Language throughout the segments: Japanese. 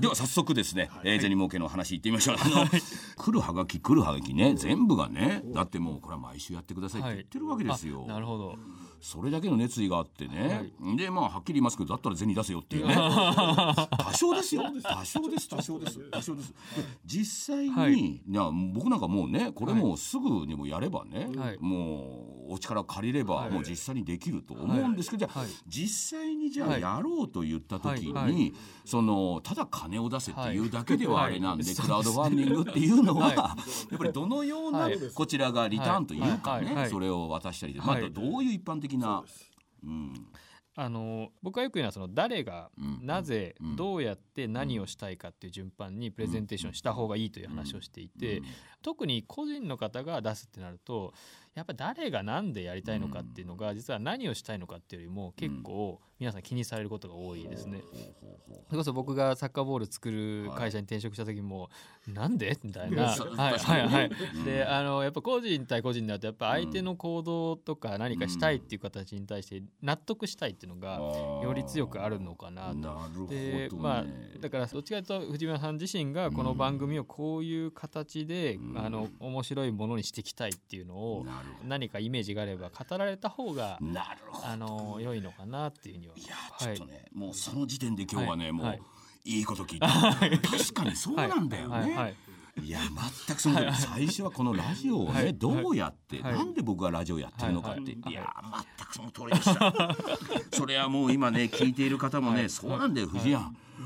では早速ですね、えー、銭儲けの話いってみましょう。あの来るはがき来るはがきね全部がねだってもうこれは毎週やってくださいって言ってるわけですよ、なるほどそれだけの熱意があってね、でまあはっきり言いますけどだったら銭出せよっていうね。多少ですよ。多少です。多少です。多少です。実際に、はい。僕なんかもうねこれもうすぐにもやればね、はい。もうお力借りればはい。もう実際にできると思うんですけど、じゃあ、はい。実際にじゃあはい。やろうと言った時に、はい。はい。そのただ金を出せっていうだけでははいあれなんで、はい。クラウドファンディングっていうのは、はい。やっぱりどのようなはい。こちらがリターンというかね、はい。はい。はい。それを渡したりで、まあ、はい。どういう一般的な。うんあの僕がよく言うのはその誰がうん。なぜうん。どうやって何をしたいかっていう順番にプレゼンテーションした方がいいという話をしていて特に個人の方が出すってなるとやっぱ誰が何でやりたいのかっていうのが実は何をしたいのかっていうよりも結構皆さん気にされることが多いですね。それこそ僕がサッカーボール作る会社に転職した時もなんで？みたいな。はいはいはい。うん。であのやっぱ個人対個人だとやっぱ相手の行動とか何かしたいっていう形に対して納得したいっていうのがより強くあるのかなと。なるほど、ね、でまあだからどっちかというと藤村さん自身がこの番組をこういう形で、うん。あの面白いものにしていきたいっていうのを何かイメージがあれば語られた方がどなるほど。あの良いのかなっていうには。いやちょっとね、もうその時点で今日はね、もう、はい。はいい、いこと聞いた確かにそうなんだよね、はい。はい。い。や全くその最初はこのラジオをね、はい。どうやって、はい。なんで僕がラジオやってるのかって、はい。はい。い。や全くその通りでした。それはもう今ね聞いている方もね、はい。そうなんだよ藤谷、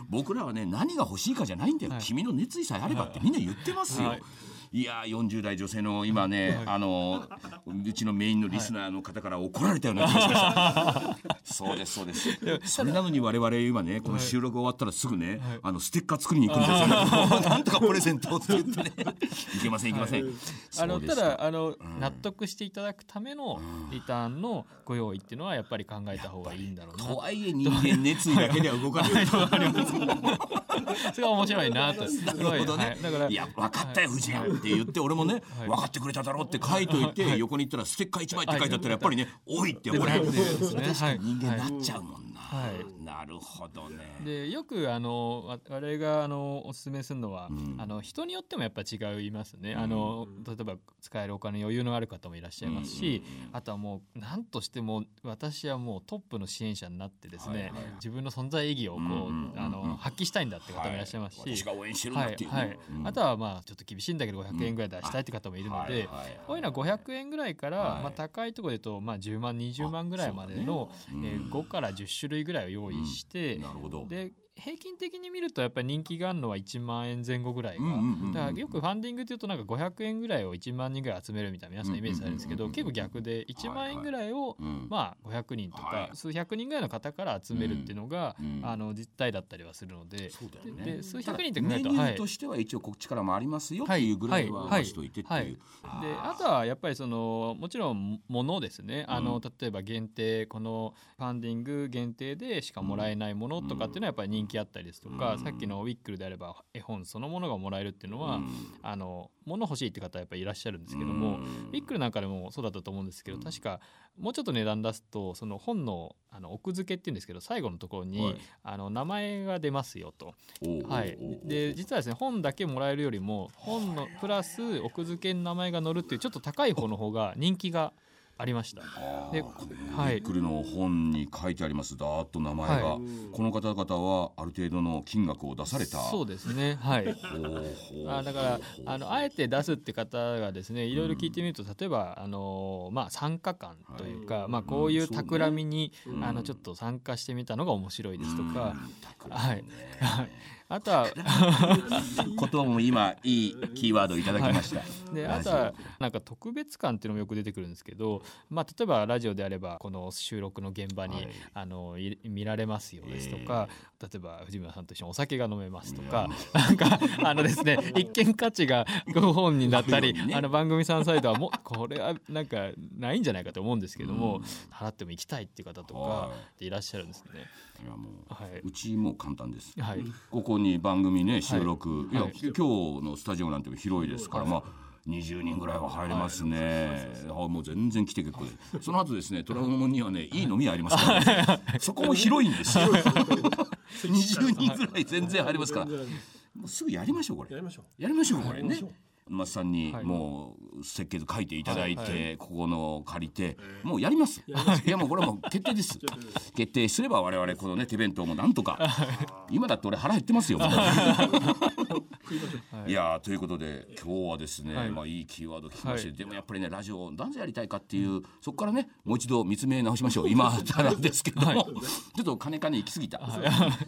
僕らはね何が欲しいかじゃないんだよ、はい。君の熱意さえあればってみんな言ってますよ、はいいやー40代女性の今ね、あのうちのメインのリスナーの方から怒られたような気がしました。そうですそうです。それなのに我々今ねこの収録終わったらすぐね、あのステッカー作りに行くんですよ、なんとかプレゼントって言ってね。い。けませんいけません。あのただあの、納得していただくためのリターンのご用意っていうのはやっぱり考えた方がいいんだろうな。とはいえ人間熱意だけでは動かない。それが面白いなと。すなるほどね。はい、だからいや分かったよ藤谷って言って俺もねはい。分かってくれただろうって書いといて横に行ったらステッカー1枚って書いてあったらやっぱりね「おい」って俺でなんでですね。確かに人間はいなっちゃうもんなはい。なるほどね。でよくあのわ我々があのおすすめするのは、うん。あの人によってもやっぱ違いますね、あの例えば使えるお金余裕のある方もいらっしゃいますし、あとはもう何としても私はもうトップの支援者になってですね、はいはい自分の存在意義をこう、うんあの発揮したいんだって方もいらっしゃいますし、はい。私が応援してるんだはい。っていうね。はい。うん。あとはまあちょっと厳しいんだけど500円ぐらい出したいって方もいるので、はいはいはい。こういうのは500円ぐらいから、はい。まあ、高いところで言うと、まあ、10万20万ぐらいまでの、ね。えー5から10種類ぐらいを用意して、なるほど。で平均的に見るとやっぱり人気があるのは1万円前後ぐらいが、だからよくファンディングっていうとなんか500円ぐらいを1万人ぐらい集めるみたいな皆さんイメージされるんですけど、結構逆で1万円ぐらいを、うん。まあ500人とか、はい。数百人ぐらいの方から集めるっていうのが、うんあの実態だったりはするので。そうだよね。で数百人って考えるとはいメニューとしては一応こっちからもありますよっていうぐらいはしといてってはい。いうであとはやっぱりそのもちろんものですね。あの、うん例えば限定このファンディング限定でしかもらえないものとかっていうのはやっぱり人気あったりですとか、うん。さっきのウィックルであれば絵本そのものがもらえるっていうのは、うん。あの物欲しいって方はやっぱりいらっしゃるんですけども、うん。ウィックルなんかでもそうだったと思うんですけど、うん。確かもうちょっと値段出すとその本のあの奥付けっていうんですけど最後のところに、はい。あの名前が出ますよと。はい。で実はですね本だけもらえるよりも本のプラス奥付けに名前が載るっていうちょっと高い方の方が人気がありました。ではい。ビックルの本に書いてあります。だーっと名前が、はこの方々はある程度の金額を出された。そうですね。はい。あだからあのあえて出すって方がですねいろいろ聞いてみると例えばあの、まあ、参加感というか、まあ、こういう企みに、あのちょっと参加してみたのが面白いですとか、はい、はいあとは ことも今いいキーワードいただきました、であとはなんか特別感っていうのもよく出てくるんですけど、まあ、例えばラジオであればこの収録の現場に、はい。あのい見られますよですとか、例えば藤村さんと一緒にお酒が飲めますとか、なんかあのですね 一見価値がご本人だったり、ね。あの番組さんサイドはもこれはなんかないんじゃないかと思うんですけども、払っても行きたいっていう方とかはい。いらっしゃるんですね。いやもう、はい。うちも簡単です、はい。ここに番組ね収録、い、やはい今日のスタジオなんて広いですから、まあ20人ぐらいは入れますね、あもう全然来て結構ですその後ですね虎ノ門にはねいい飲み屋ありますから、ね、そこも広いんですよ。20人ぐらい全然入りますから。もうすぐやりましょうこれ。やりましょやりましょうこれね松さんにはい。もう設計図書いていただいて、はいここの借りて、もうやります。いやもうこれはもう決定です。決定す。れば我々このね手弁当もなんとか今だって俺腹減ってますよ。い。やーということで今日はですね、はい。まあいいキーワード聞きまして、はい。でもやっぱりねラジオをなぜやりたいかっていう、そこからねもう一度見つめ直しましょう。今からですけども、はい。ちょっと金金行き過ぎた、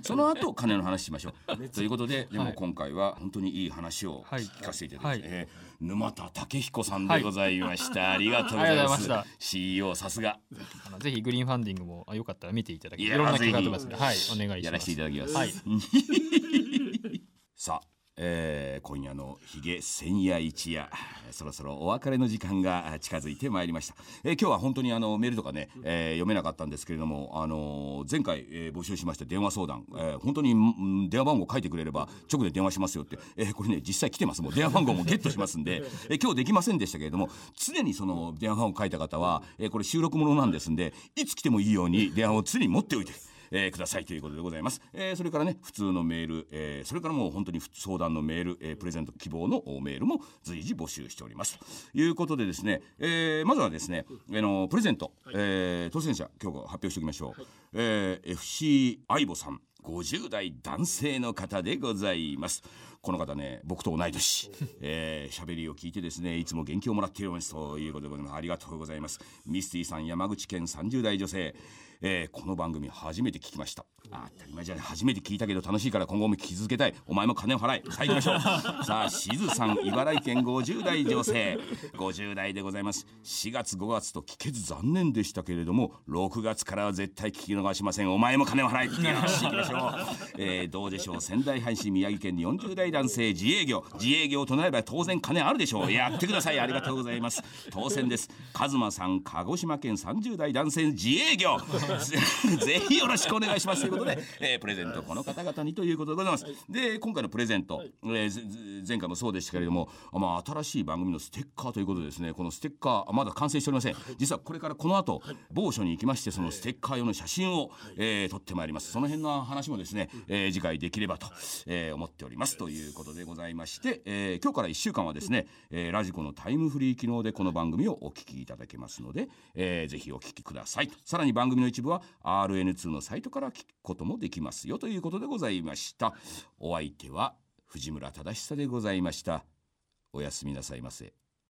その後金の話しましょう。ということででも今回は本当にいい話をはい。聞かせていただいて、はいえー沼田武彦さんでございました、ありがとうございありがとうますございました。CEO さすが。あのぜひグリーンファンディングもあよかったら見ていただきいろんな企画ぜひがあってますので、はい、お願いします。やらせていただきます、はい、さあ、えー今夜のひげ千夜一夜。そろそろお別れの時間が 近づいてまいりました、えー今日は本当にあのメールとかね、えー読めなかったんですけれども、あのー前回、えー募集しました電話相談、えー本当に電話番号書いてくれれば直で電話しますよって、えーこれね実際来てます。もう電話番号もゲットしますんで、えー今日できませんでしたけれども常にその電話番号書いた方は、えーこれ収録ものなんですんでいつ来てもいいように電話を常に持っておいてえーくださいということでございます、えーそれからね普通のメール、えーそれからもう本当に相談のメール、えープレゼント希望のメールも随時募集しております。ということでですね、えーまずはですね、あのプレゼント、えー当選者今日発表しておきましょう、えー FC 相棒さん50代男性の方でございますこの方ね僕と同い年。えー喋、りを聞いてですねいつも元気をもらっていますということでございます。ありがとうございますミスティさん山口県30代女性。えーこの番組初めて聞きました。あ当たり前じゃない。初めて聞いたけど楽しいから今後も聞き続けたい。お前も金を払え。さあ行きましょう。さあしずさん茨城県50代女性。50代でございます。4月5月と聞けず残念でしたけれども6月からは絶対聞き逃しません。お前も金を払えよし行きましょう、えーどうでしょう。仙台阪神宮城県40代男性自営業。自営業となれば当然金あるでしょう。やってください。ありがとうございます。当選です。カズマさん鹿児島県30代男性自営業。ぜひよろしくお願いします。ということで、えープレゼントこの方々にということでございます。で今回のプレゼント、えー前回もそうでしたけれども、まあ、新しい番組のステッカーということでですねこのステッカーまだ完成しておりません。実はこれからこの後某所に行きましてそのステッカー用の写真を、えー撮ってまいります。その辺の話もですね、えー次回できればと、えー思っております。といういうことでございまして、えー今日から1週間はですね、えーラジコのタイムフリー機能でこの番組をお聞きいただけますので、えーぜひお聞きくださいさらに番組の一部は RN2 のサイトから聞くこともできますよということでございました。お相手は藤村忠久でございました。おやすみなさいませ。